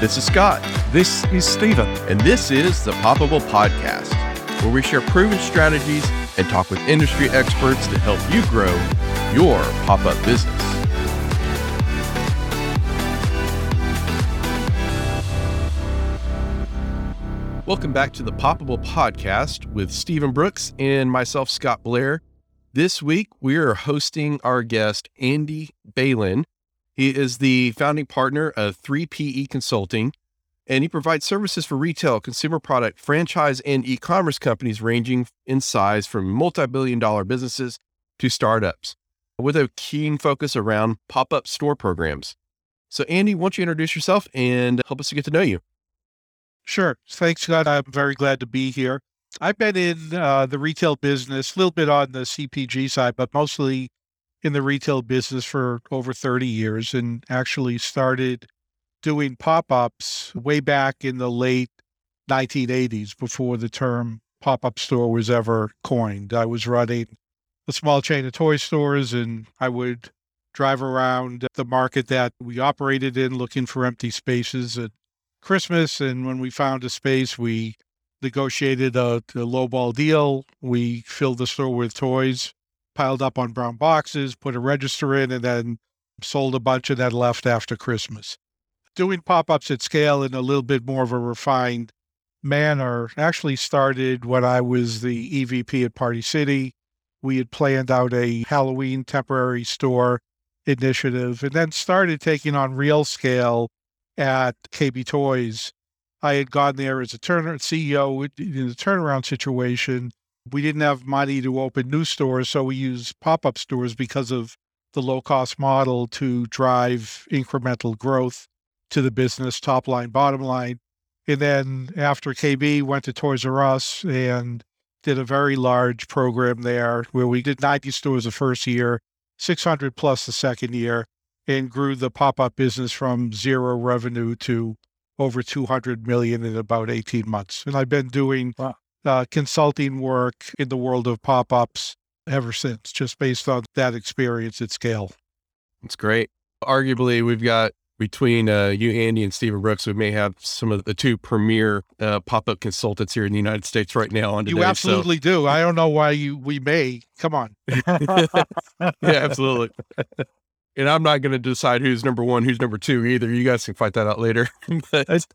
This is Scott. This is Stephen. And this is the Poppable Podcast, where we share proven strategies and talk with industry experts to help you grow your pop up business. Welcome back to the Poppable Podcast with Stephen Brooks and myself, Scott Blair. This week, we are hosting our guest, Andy Bailen. He is the founding partner of 3PE Consulting, and he provides services for retail, consumer product, franchise, and e commerce companies ranging in size from multi billion dollar businesses to startups with a keen focus around pop up store programs. So, Andy, why don't you introduce yourself and help us to get to know you? Sure. Thanks, Scott. I'm very glad to be here. I've been in uh, the retail business, a little bit on the CPG side, but mostly in the retail business for over 30 years and actually started doing pop ups way back in the late 1980s before the term pop up store was ever coined. I was running a small chain of toy stores and I would drive around the market that we operated in looking for empty spaces at Christmas. And when we found a space, we negotiated a, a lowball deal. We filled the store with toys, piled up on brown boxes, put a register in, and then sold a bunch of that left after Christmas. Doing pop ups at scale in a little bit more of a refined manner actually started when I was the EVP at Party City. We had planned out a Halloween temporary store initiative and then started taking on real scale at KB Toys. I had gone there as a turner CEO in a turnaround situation. We didn't have money to open new stores, so we used pop up stores because of the low cost model to drive incremental growth to the business, top line, bottom line. And then after KB, went to Toys R Us and did a very large program there where we did 90 stores the first year, 600 plus the second year and grew the pop-up business from zero revenue to over 200 million in about 18 months. And I've been doing wow. Uh, consulting work in the world of pop-ups ever since, just based on that experience at scale. That's great. Arguably, we've got between uh, you, Andy, and Stephen Brooks, we may have some of the two premier uh, pop-up consultants here in the United States right now. On today, you absolutely so. do. I don't know why you we may. Come on. yeah, absolutely and I'm not going to decide who's number one, who's number two either. You guys can fight that out later. but, it's,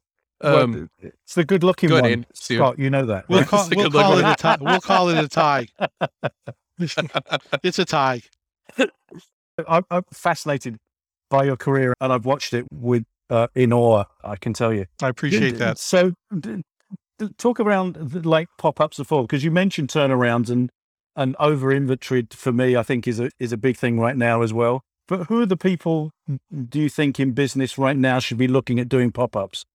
um, well, it's the good looking one, Andy, Scott. You know that. We'll, right? call, we'll call it a tie. We'll call it a tie. it's a tie. I'm, I'm, fascinated by your career, and I've watched it with uh, in awe. I can tell you. I appreciate that. So, talk around like pop ups before because you mentioned turnarounds and and over inventory for me. I think is a is a big thing right now as well. But who are the people do you think in business right now should be looking at doing pop ups?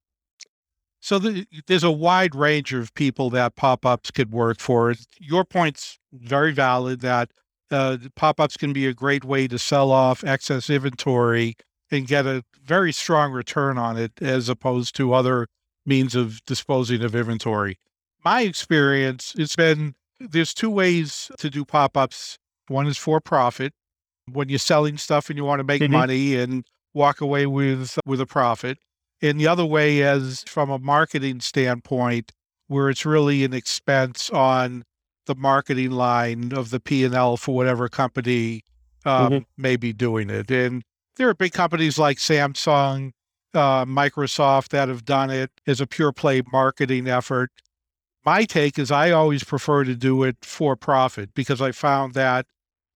So the, there's a wide range of people that pop ups could work for. Your point's very valid that uh, pop ups can be a great way to sell off excess inventory and get a very strong return on it as opposed to other means of disposing of inventory. My experience, it's been there's two ways to do pop ups. One is for profit, when you're selling stuff and you want to make mm-hmm. money and walk away with with a profit. And the other way is from a marketing standpoint, where it's really an expense on the marketing line of the P and L for whatever company um, mm-hmm. may be doing it. And there are big companies like Samsung, uh, Microsoft that have done it as a pure play marketing effort. My take is I always prefer to do it for profit because I found that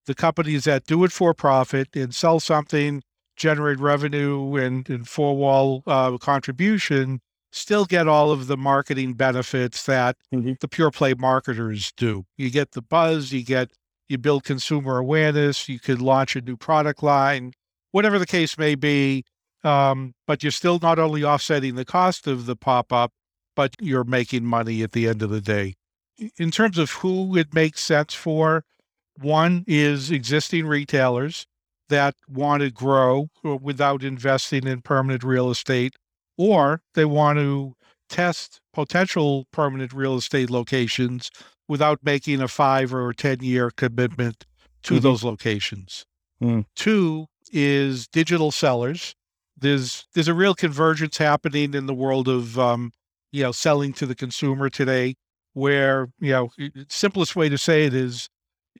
the companies that do it for profit and sell something, generate revenue and, and four wall uh, contribution, still get all of the marketing benefits that mm-hmm. the pure play marketers do. You get the buzz, you get you build consumer awareness, you could launch a new product line, whatever the case may be. Um, but you're still not only offsetting the cost of the pop up, but you're making money at the end of the day. In terms of who it makes sense for, one is existing retailers that want to grow without investing in permanent real estate, or they want to test potential permanent real estate locations without making a five or 10 year commitment to mm-hmm. those locations. Mm. Two is digital sellers there's there's a real convergence happening in the world of um, you know selling to the consumer today, where you know simplest way to say it is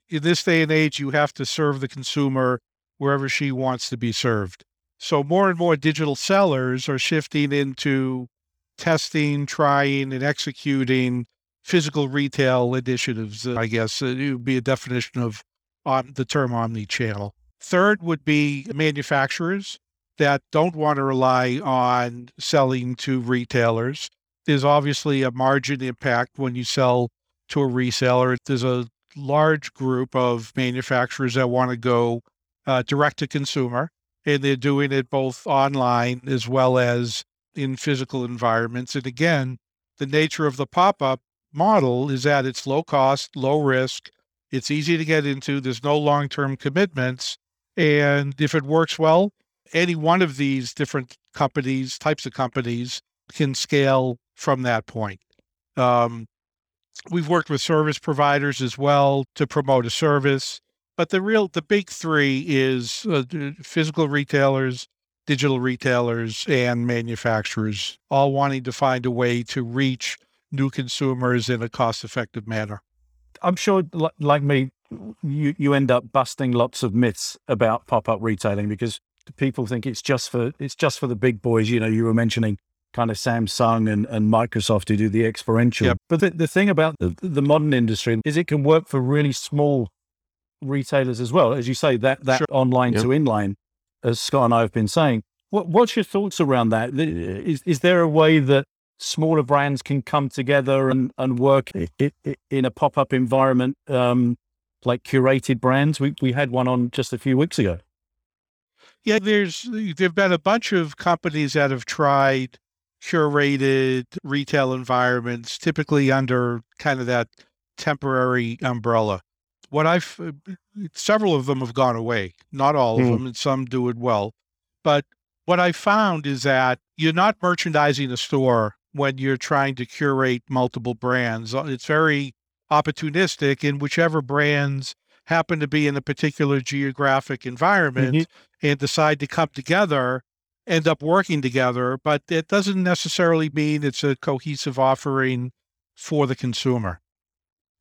in this day and age you have to serve the consumer wherever she wants to be served. So more and more digital sellers are shifting into testing, trying, and executing physical retail initiatives. Uh, I guess uh, it would be a definition of on the term omni-channel. Third would be manufacturers that don't want to rely on selling to retailers. There's obviously a margin impact when you sell to a reseller. There's a large group of manufacturers that want to go uh, direct to consumer, and they're doing it both online as well as in physical environments. And again, the nature of the pop up model is that it's low cost, low risk, it's easy to get into, there's no long term commitments. And if it works well, any one of these different companies, types of companies, can scale from that point. Um, we've worked with service providers as well to promote a service, but the real, the big three is uh, physical retailers, digital retailers, and manufacturers, all wanting to find a way to reach new consumers in a cost-effective manner. I'm sure, like me, you you end up busting lots of myths about pop-up retailing because people think it's just for it's just for the big boys. You know, you were mentioning kind of Samsung and, and Microsoft who do the experiential. Yep. But the, the thing about the, the modern industry is it can work for really small retailers as well. As you say, that that sure. online yep. to inline, as Scott and I have been saying. What, what's your thoughts around that? Is, is there a way that smaller brands can come together and, and work in a pop up environment um, like curated brands? We, we had one on just a few weeks ago. Yeah, there's there've been a bunch of companies that have tried curated retail environments, typically under kind of that temporary umbrella. What I've several of them have gone away, not all of mm. them, and some do it well. But what I found is that you're not merchandising a store when you're trying to curate multiple brands. Uh, it's very opportunistic in whichever brands happen to be in a particular geographic environment mm-hmm. and decide to come together, end up working together. But it doesn't necessarily mean it's a cohesive offering for the consumer.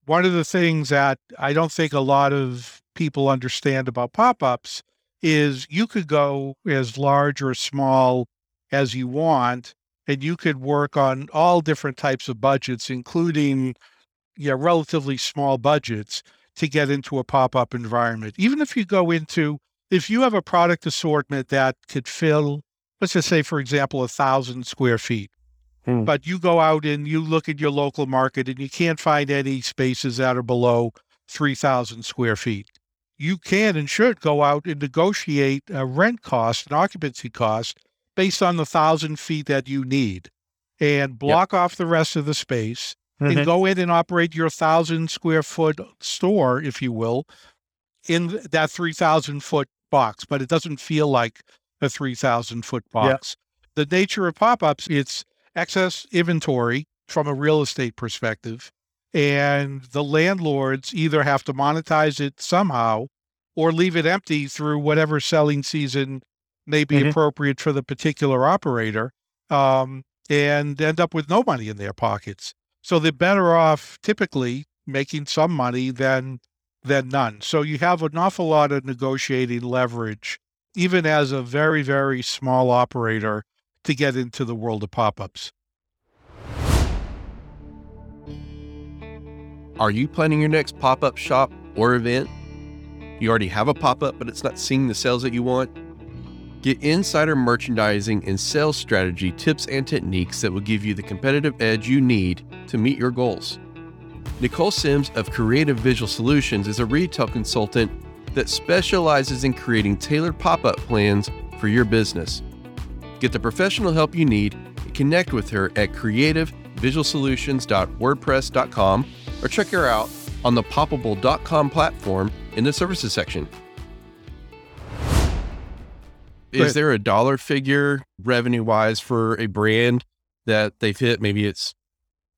One of the things that I don't think a lot of people understand about pop ups is you could go as large or small as you want and you could work on all different types of budgets, including yeah, relatively small budgets to get into a pop-up environment. Even if you go into, if you have a product assortment that could fill, let's just say, for example, a thousand square feet, hmm. but you go out and you look at your local market and you can't find any spaces that are below 3,000 square feet. You can and should go out and negotiate a rent cost, and occupancy cost based on the thousand feet that you need and block yep. off the rest of the space mm-hmm. and go in and operate your thousand square foot store, if you will, in that 3,000 foot box, but it doesn't feel like a 3,000 foot box. Yep. The nature of pop ups, it's excess inventory from a real estate perspective. And the landlords either have to monetize it somehow or leave it empty through whatever selling season may be mm-hmm. appropriate for the particular operator um, and end up with no money in their pockets. So they're better off typically making some money than than none. So you have an awful lot of negotiating leverage, even as a very, very small operator, to get into the world of pop-ups. Are you planning your next pop-up shop or event? You already have a pop-up, but it's not seeing the sales that you want? Get insider merchandising and sales strategy tips and techniques that will give you the competitive edge you need to meet your goals. Nicole Sims of Creative Visual Solutions is a retail consultant that specializes in creating tailored pop up plans for your business. Get the professional help you need and connect with her at creativevisualsolutions.wordpress.com or check her out on the poppable.com platform in the services section. Is there a dollar figure revenue wise for a brand that they've hit? Maybe it's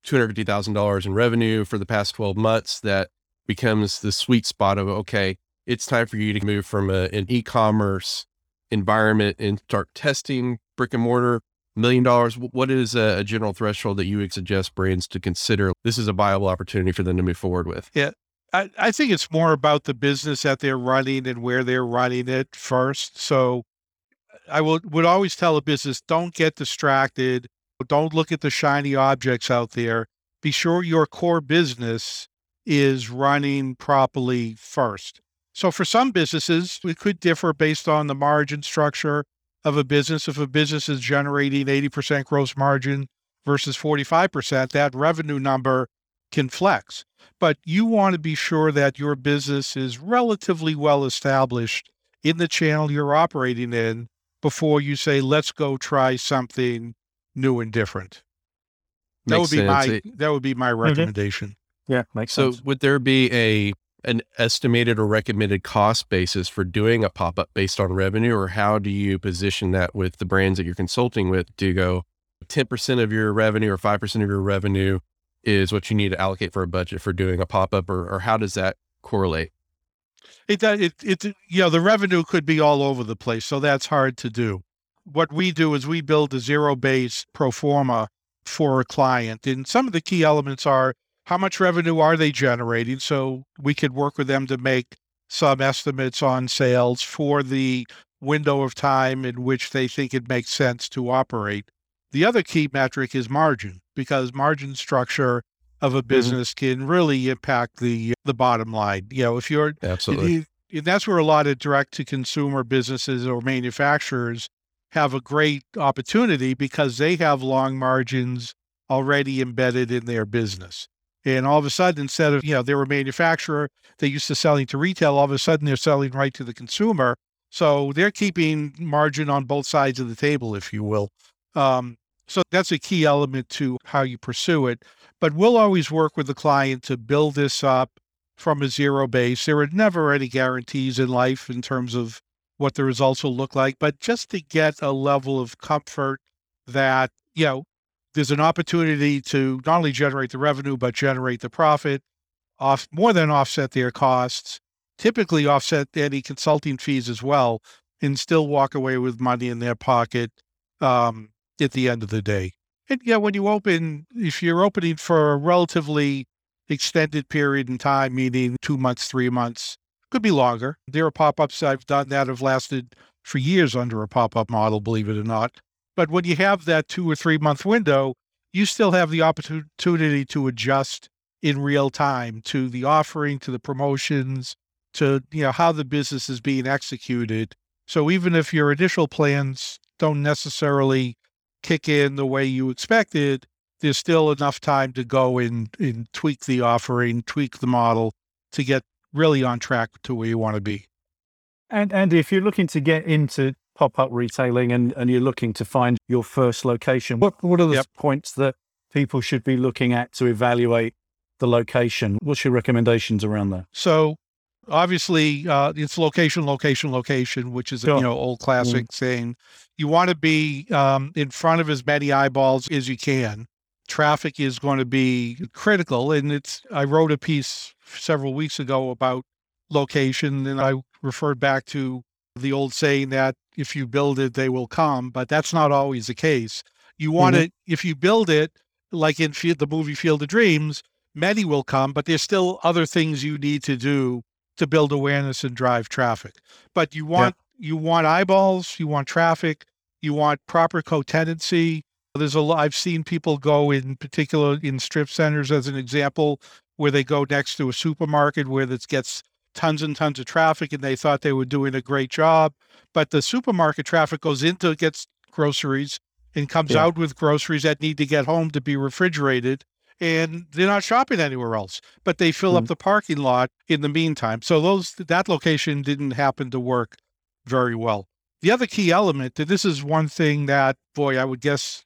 $250,000 in revenue for the past 12 months that becomes the sweet spot of, okay, it's time for you to move from a, an e commerce environment and start testing brick and mortar, million dollars, what is a, a general threshold that you would suggest brands to consider? This is a viable opportunity for them to move forward with. Yeah. I, I think it's more about the business that they're running and where they're running it first. So I would would always tell a business, don't get distracted. Don't look at the shiny objects out there. Be sure your core business is running properly first. So for some businesses, we could differ based on the margin structure of a business. If a business is generating 80% gross margin versus 45%, that revenue number can flex. But you want to be sure that your business is relatively well established in the channel you're operating in before you say, let's go try something new and different. That Makes would be my that would be my mm-hmm. recommendation. Yeah, makes So sense. would there be a an estimated or recommended cost basis for doing a pop-up based on revenue or how do you position that with the brands that you're consulting with to go 10% of your revenue or 5% of your revenue is what you need to allocate for a budget for doing a pop-up or, or how does that correlate? It. It, it, you know, the revenue could be all over the place. So that's hard to do. What we do is we build a zero base pro forma for a client. And some of the key elements are how much revenue are they generating? So we could work with them to make some estimates on sales for the window of time in which they think it makes sense to operate. The other key metric is margin because margin structure of a mm-hmm. business can really impact the the bottom line. You know, if you're Absolutely. you- and that's where a lot of direct to consumer businesses or manufacturers have a great opportunity because they have long margins already embedded in their business. And all of a sudden, instead of, you know, they were a manufacturer, they used to selling to retail, all of a sudden they're selling right to the consumer. So they're keeping margin on both sides of the table, if you will. Um, so that's a key element to how you pursue it. But we'll always work with the client to build this up from a zero base. There are never any guarantees in life in terms of what the results will look like, but just to get a level of comfort that, you know, there's an opportunity to not only generate the revenue, but generate the profit, off more than offset their costs, typically offset any consulting fees as well, and still walk away with money in their pocket um, at the end of the day. And yeah, when you open, if you're opening for a relatively extended period in time, meaning two months, three months, could be longer. There are pop ups I've done that have lasted for years under a pop up model, believe it or not. But when you have that two or three month window, you still have the opportunity to adjust in real time to the offering, to the promotions, to you know how the business is being executed. So even if your initial plans don't necessarily kick in the way you expected, there's still enough time to go and, and tweak the offering, tweak the model to get really on track to where you want to be. And and if you're looking to get into pop-up retailing and, and you're looking to find your first location, what what are the Yep. points that people should be looking at to evaluate the location? What's your recommendations around that? So obviously uh, it's location, location, location, which is a Sure. you know old classic saying. You want to be um, in front of as many eyeballs as you can. Traffic is going to be critical, and it's. I wrote a piece several weeks ago about location, and I referred back to the old saying that if you build it, they will come, but that's not always the case. You want to, mm-hmm. if you build it, like in the movie Field of Dreams, many will come, but there's still other things you need to do to build awareness and drive traffic. But you want you want eyeballs, you want traffic, you want proper co-tenancy. There's a lot I've seen people go in particular in strip centers as an example, where they go next to a supermarket where this gets tons and tons of traffic and they thought they were doing a great job. But the supermarket traffic goes into gets groceries and comes Yeah. out with groceries that need to get home to be refrigerated and they're not shopping anywhere else, but they fill up Mhm. the parking lot in the meantime. So those that location didn't happen to work very well. The other key element, and this is one thing that boy, I would guess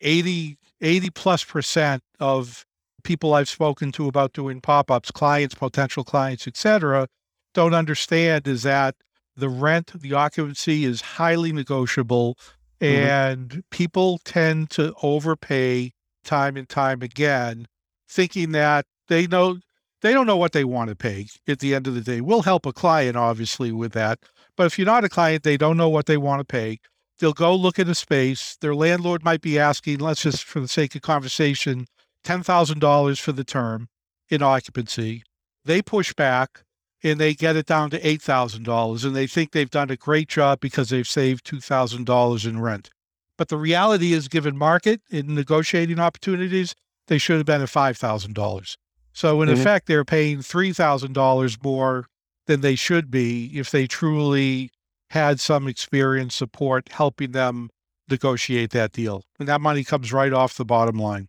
80 80 plus percent of people I've spoken to about doing pop-ups, clients, potential clients, etc., don't understand is that the rent, the occupancy is highly negotiable Mhm. and people tend to overpay time and time again, thinking that they know they don't know what they want to pay at the end of the day. We'll help a client obviously with that, But if you're not a client, they don't know what they want to pay. They'll go look at a space. Their landlord might be asking, let's just for the sake of conversation, $10,000 for the term in occupancy. They push back and they get it down to $8,000 and they think they've done a great job because they've saved $2,000 in rent. But the reality is, given market and negotiating opportunities, they should have been at $5,000. So, in Mhm. effect, they're paying $3,000 more than they should be if they truly had some experience support helping them negotiate that deal. And that money comes right off the bottom line.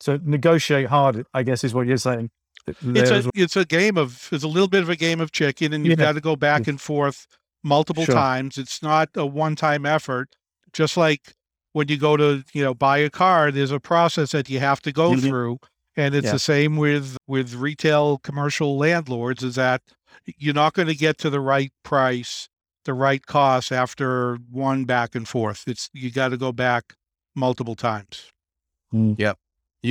So negotiate hard, I guess, is what you're saying. It's a it's a game of it's a little bit of a game of chicken, and you've Yeah. got to go back and forth multiple Sure. times. It's not a one time effort. Just like when you go to you know buy a car, there's a process that you have to go Mhm. through, and it's Yeah. the same with with retail commercial landlords. Is that you're not going to get to the right price, the right cost after one back and forth. It's you got to go back multiple times. U-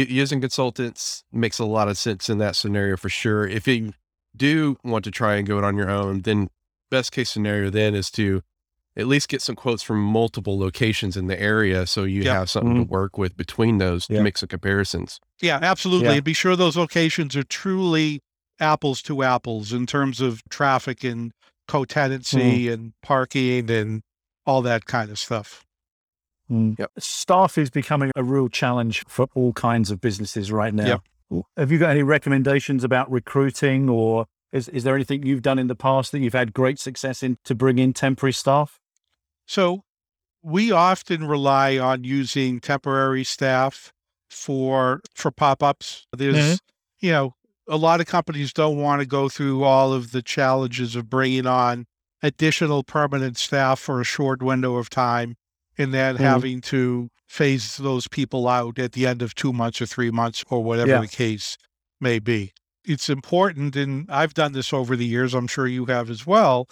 using consultants makes a lot of sense in that scenario for sure. If you do want to try and go it on your own, then best case scenario then is to at least get some quotes from multiple locations in the area so you Yep. have something to mm-hmm. work with between those Yeah. to make some comparisons. Yeah, absolutely. Yeah. And be sure those locations are truly apples to apples in terms of traffic and co-tenancy mm-hmm. and parking and all that kind of stuff. Mm. Yep. Staff is becoming a real challenge for all kinds of businesses right now. Yep. Have you got any recommendations about recruiting or is, is there anything you've done in the past that you've had great success in to bring in temporary staff? So we often rely on using temporary staff for for pop-ups. There's Mhm. you know, a lot of companies don't want to go through all of the challenges of bringing on additional permanent staff for a short window of time and then Mhm. having to phase those people out at the end of 2 months or 3 months or whatever Yeah. the case may be. It's important and I've done this over the years, I'm sure you have as well,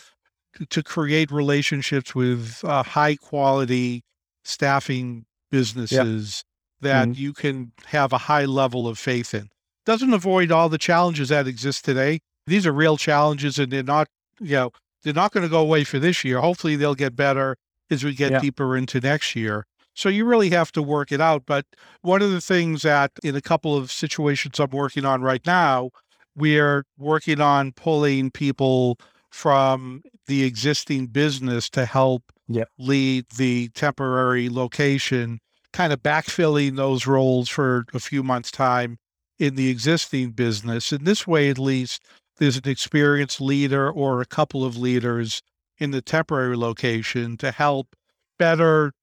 to- to create relationships with uh, high quality staffing businesses that Mhm. you can have a high level of faith in. Doesn't avoid all the challenges that exist today. These are real challenges and they're not, you know, they're not going to go away for this year. Hopefully they'll get better as we get Yeah. deeper into next year. So you really have to work it out. But one of the things that in a couple of situations I'm working on right now, we're working on pulling people from the existing business to help Yep. lead the temporary location, kind of backfilling those roles for a few months' time in the existing business. And this way, at least, there's an experienced leader or a couple of leaders in the temporary location to help better,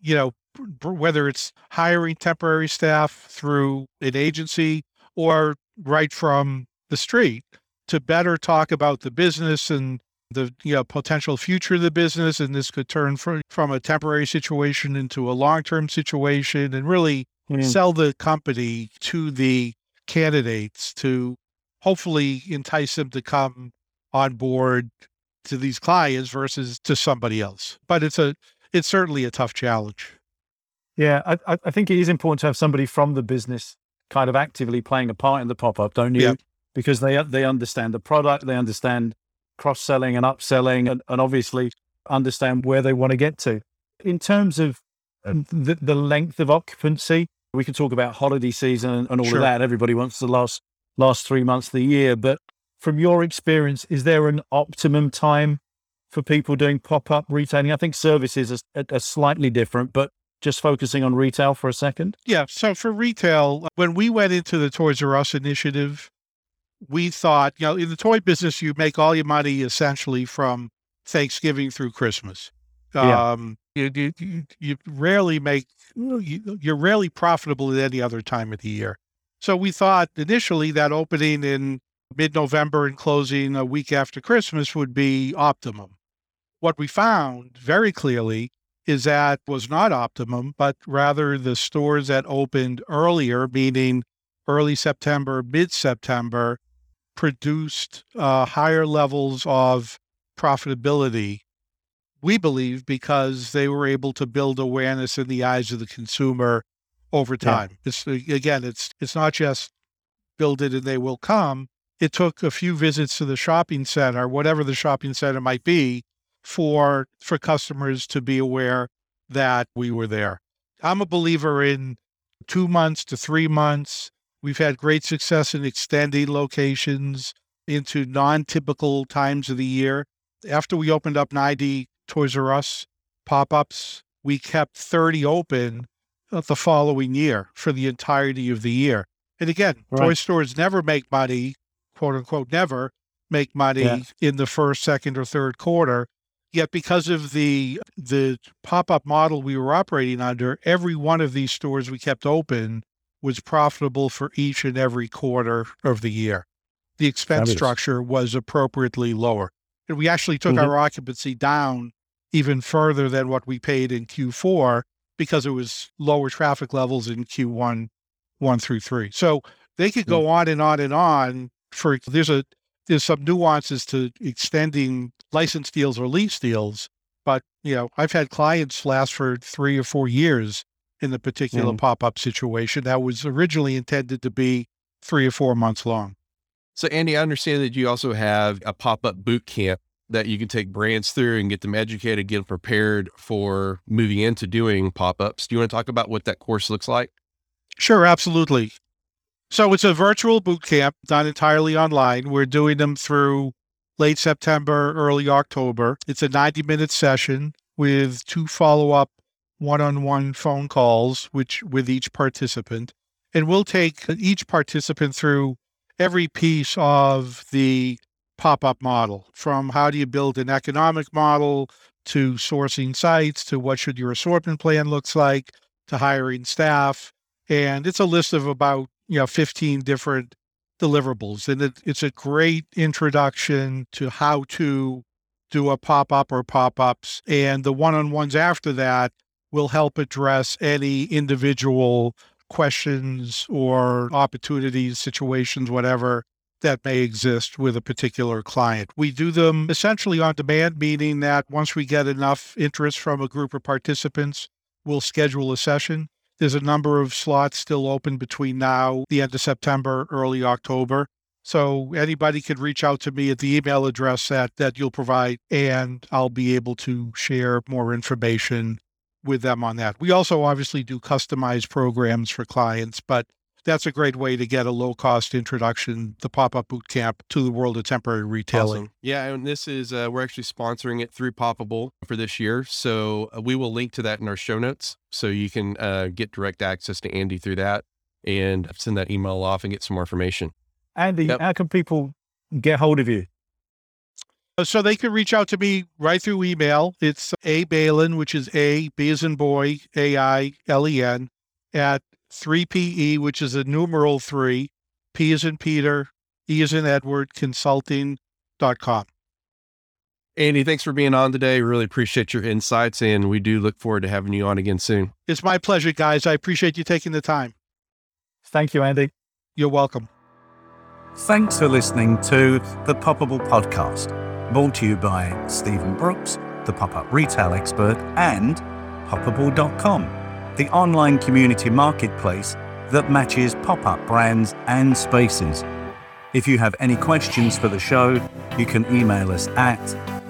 you know, whether it's hiring temporary staff through an agency or right from the street to better talk about the business and the you know potential future of the business and this could turn from from a temporary situation into a long-term situation and really Mm. sell the company to the candidates to hopefully entice them to come on board to these clients versus to somebody else but it's a it's certainly a tough challenge Yeah, I, I- think it is important to have somebody from the business kind of actively playing a part in the pop up, don't you? Yeah. Because they they understand the product, they understand cross selling and upselling, and, and obviously understand where they want to get to. In terms of the, the length of occupancy, we can talk about holiday season and all Sure. of that. Everybody wants the last last three months of the year, but from your experience, is there an optimum time for people doing pop up retailing? I think services are, are slightly different, but just focusing on retail for a second. Yeah. So for retail, when we went into the Toys R Us initiative, we thought, you know, in the toy business, you make all your money essentially from Thanksgiving through Christmas. Yeah. Um, you, you, you, rarely make, you, you're rarely profitable at any other time of the year. So we thought initially that opening in mid November and closing a week after Christmas would be optimum. What we found very clearly is that was not optimum, but rather the stores that opened earlier, meaning early September, mid September, produced uh, higher levels of profitability. We believe because they were able to build awareness in the eyes of the consumer over Yeah. time. It's again, it's it's not just build it and they will come. It took a few visits to the shopping center, whatever the shopping center might be, for for customers to be aware that we were there. I'm a believer in two months to three months. We've had great success in extending locations into non-typical times of the year. After we opened up 90 Toys R Us pop-ups, we kept 30 open uh, the following year for the entirety of the year. And again, right. toy stores never make money, quote unquote, never make money yeah. in the first, second, or third quarter. Yet because of the the pop-up model we were operating under, every one of these stores we kept open was profitable for each and every quarter of the year. The expense Fabulous. structure was appropriately lower. And we actually took mm-hmm. our occupancy down even further than what we paid in Q4 because it was lower traffic levels in Q1, one through three. So they could go mm. on and on and on for there's a there's some nuances to extending license deals or lease deals, but you know, I've had clients last for three or four years in the particular mm. pop-up situation that was originally intended to be three or four months long. So Andy, I understand that you also have a pop-up boot camp that you can take brands through and get them educated, get them prepared for moving into doing pop-ups. Do you want to talk about what that course looks like? Sure, absolutely. So it's a virtual boot camp, not entirely online. We're doing them through late September, early October. It's a 90 minute session with two follow up one on one phone calls, which with each participant. And we'll take each participant through every piece of the pop up model from how do you build an economic model to sourcing sites to what should your assortment plan looks like to hiring staff. And it's a list of about, you know, 15 different deliverables. And it, it's a great introduction to how to do a pop up or pop ups. And the one on ones after that will help address any individual questions or opportunities, situations, whatever that may exist with a particular client. We do them essentially on demand, meaning that once we get enough interest from a group of participants, we'll schedule a session. There's a number of slots still open between now, the end of September, early October. So anybody could reach out to me at the email address that, that you'll provide, and I'll be able to share more information with them on that. We also obviously do customized programs for clients, but that's a great way to get a low cost introduction, the pop up boot camp to the world of temporary retailing. Awesome. Yeah, and this is uh, we're actually sponsoring it through Poppable for this year, so uh, we will link to that in our show notes, so you can uh, get direct access to Andy through that and send that email off and get some more information. Andy, yep. how can people get hold of you? Uh, so they can reach out to me right through email. It's A Bailen, which is A B as in boy, A I L E N, at 3PE, which is a numeral three, P is in Peter, E is in Edward, consulting.com. Andy, thanks for being on today. Really appreciate your insights, and we do look forward to having you on again soon. It's my pleasure, guys. I appreciate you taking the time. Thank you, Andy. You're welcome. Thanks for listening to the Poppable Podcast, brought to you by Stephen Brooks, the pop up retail expert, and poppable.com the online community marketplace that matches pop up brands and spaces. If you have any questions for the show, you can email us at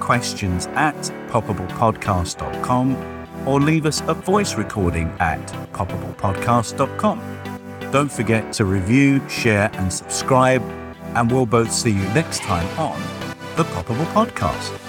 questions at poppablepodcast.com or leave us a voice recording at poppablepodcast.com. Don't forget to review, share, and subscribe, and we'll both see you next time on the Poppable Podcast.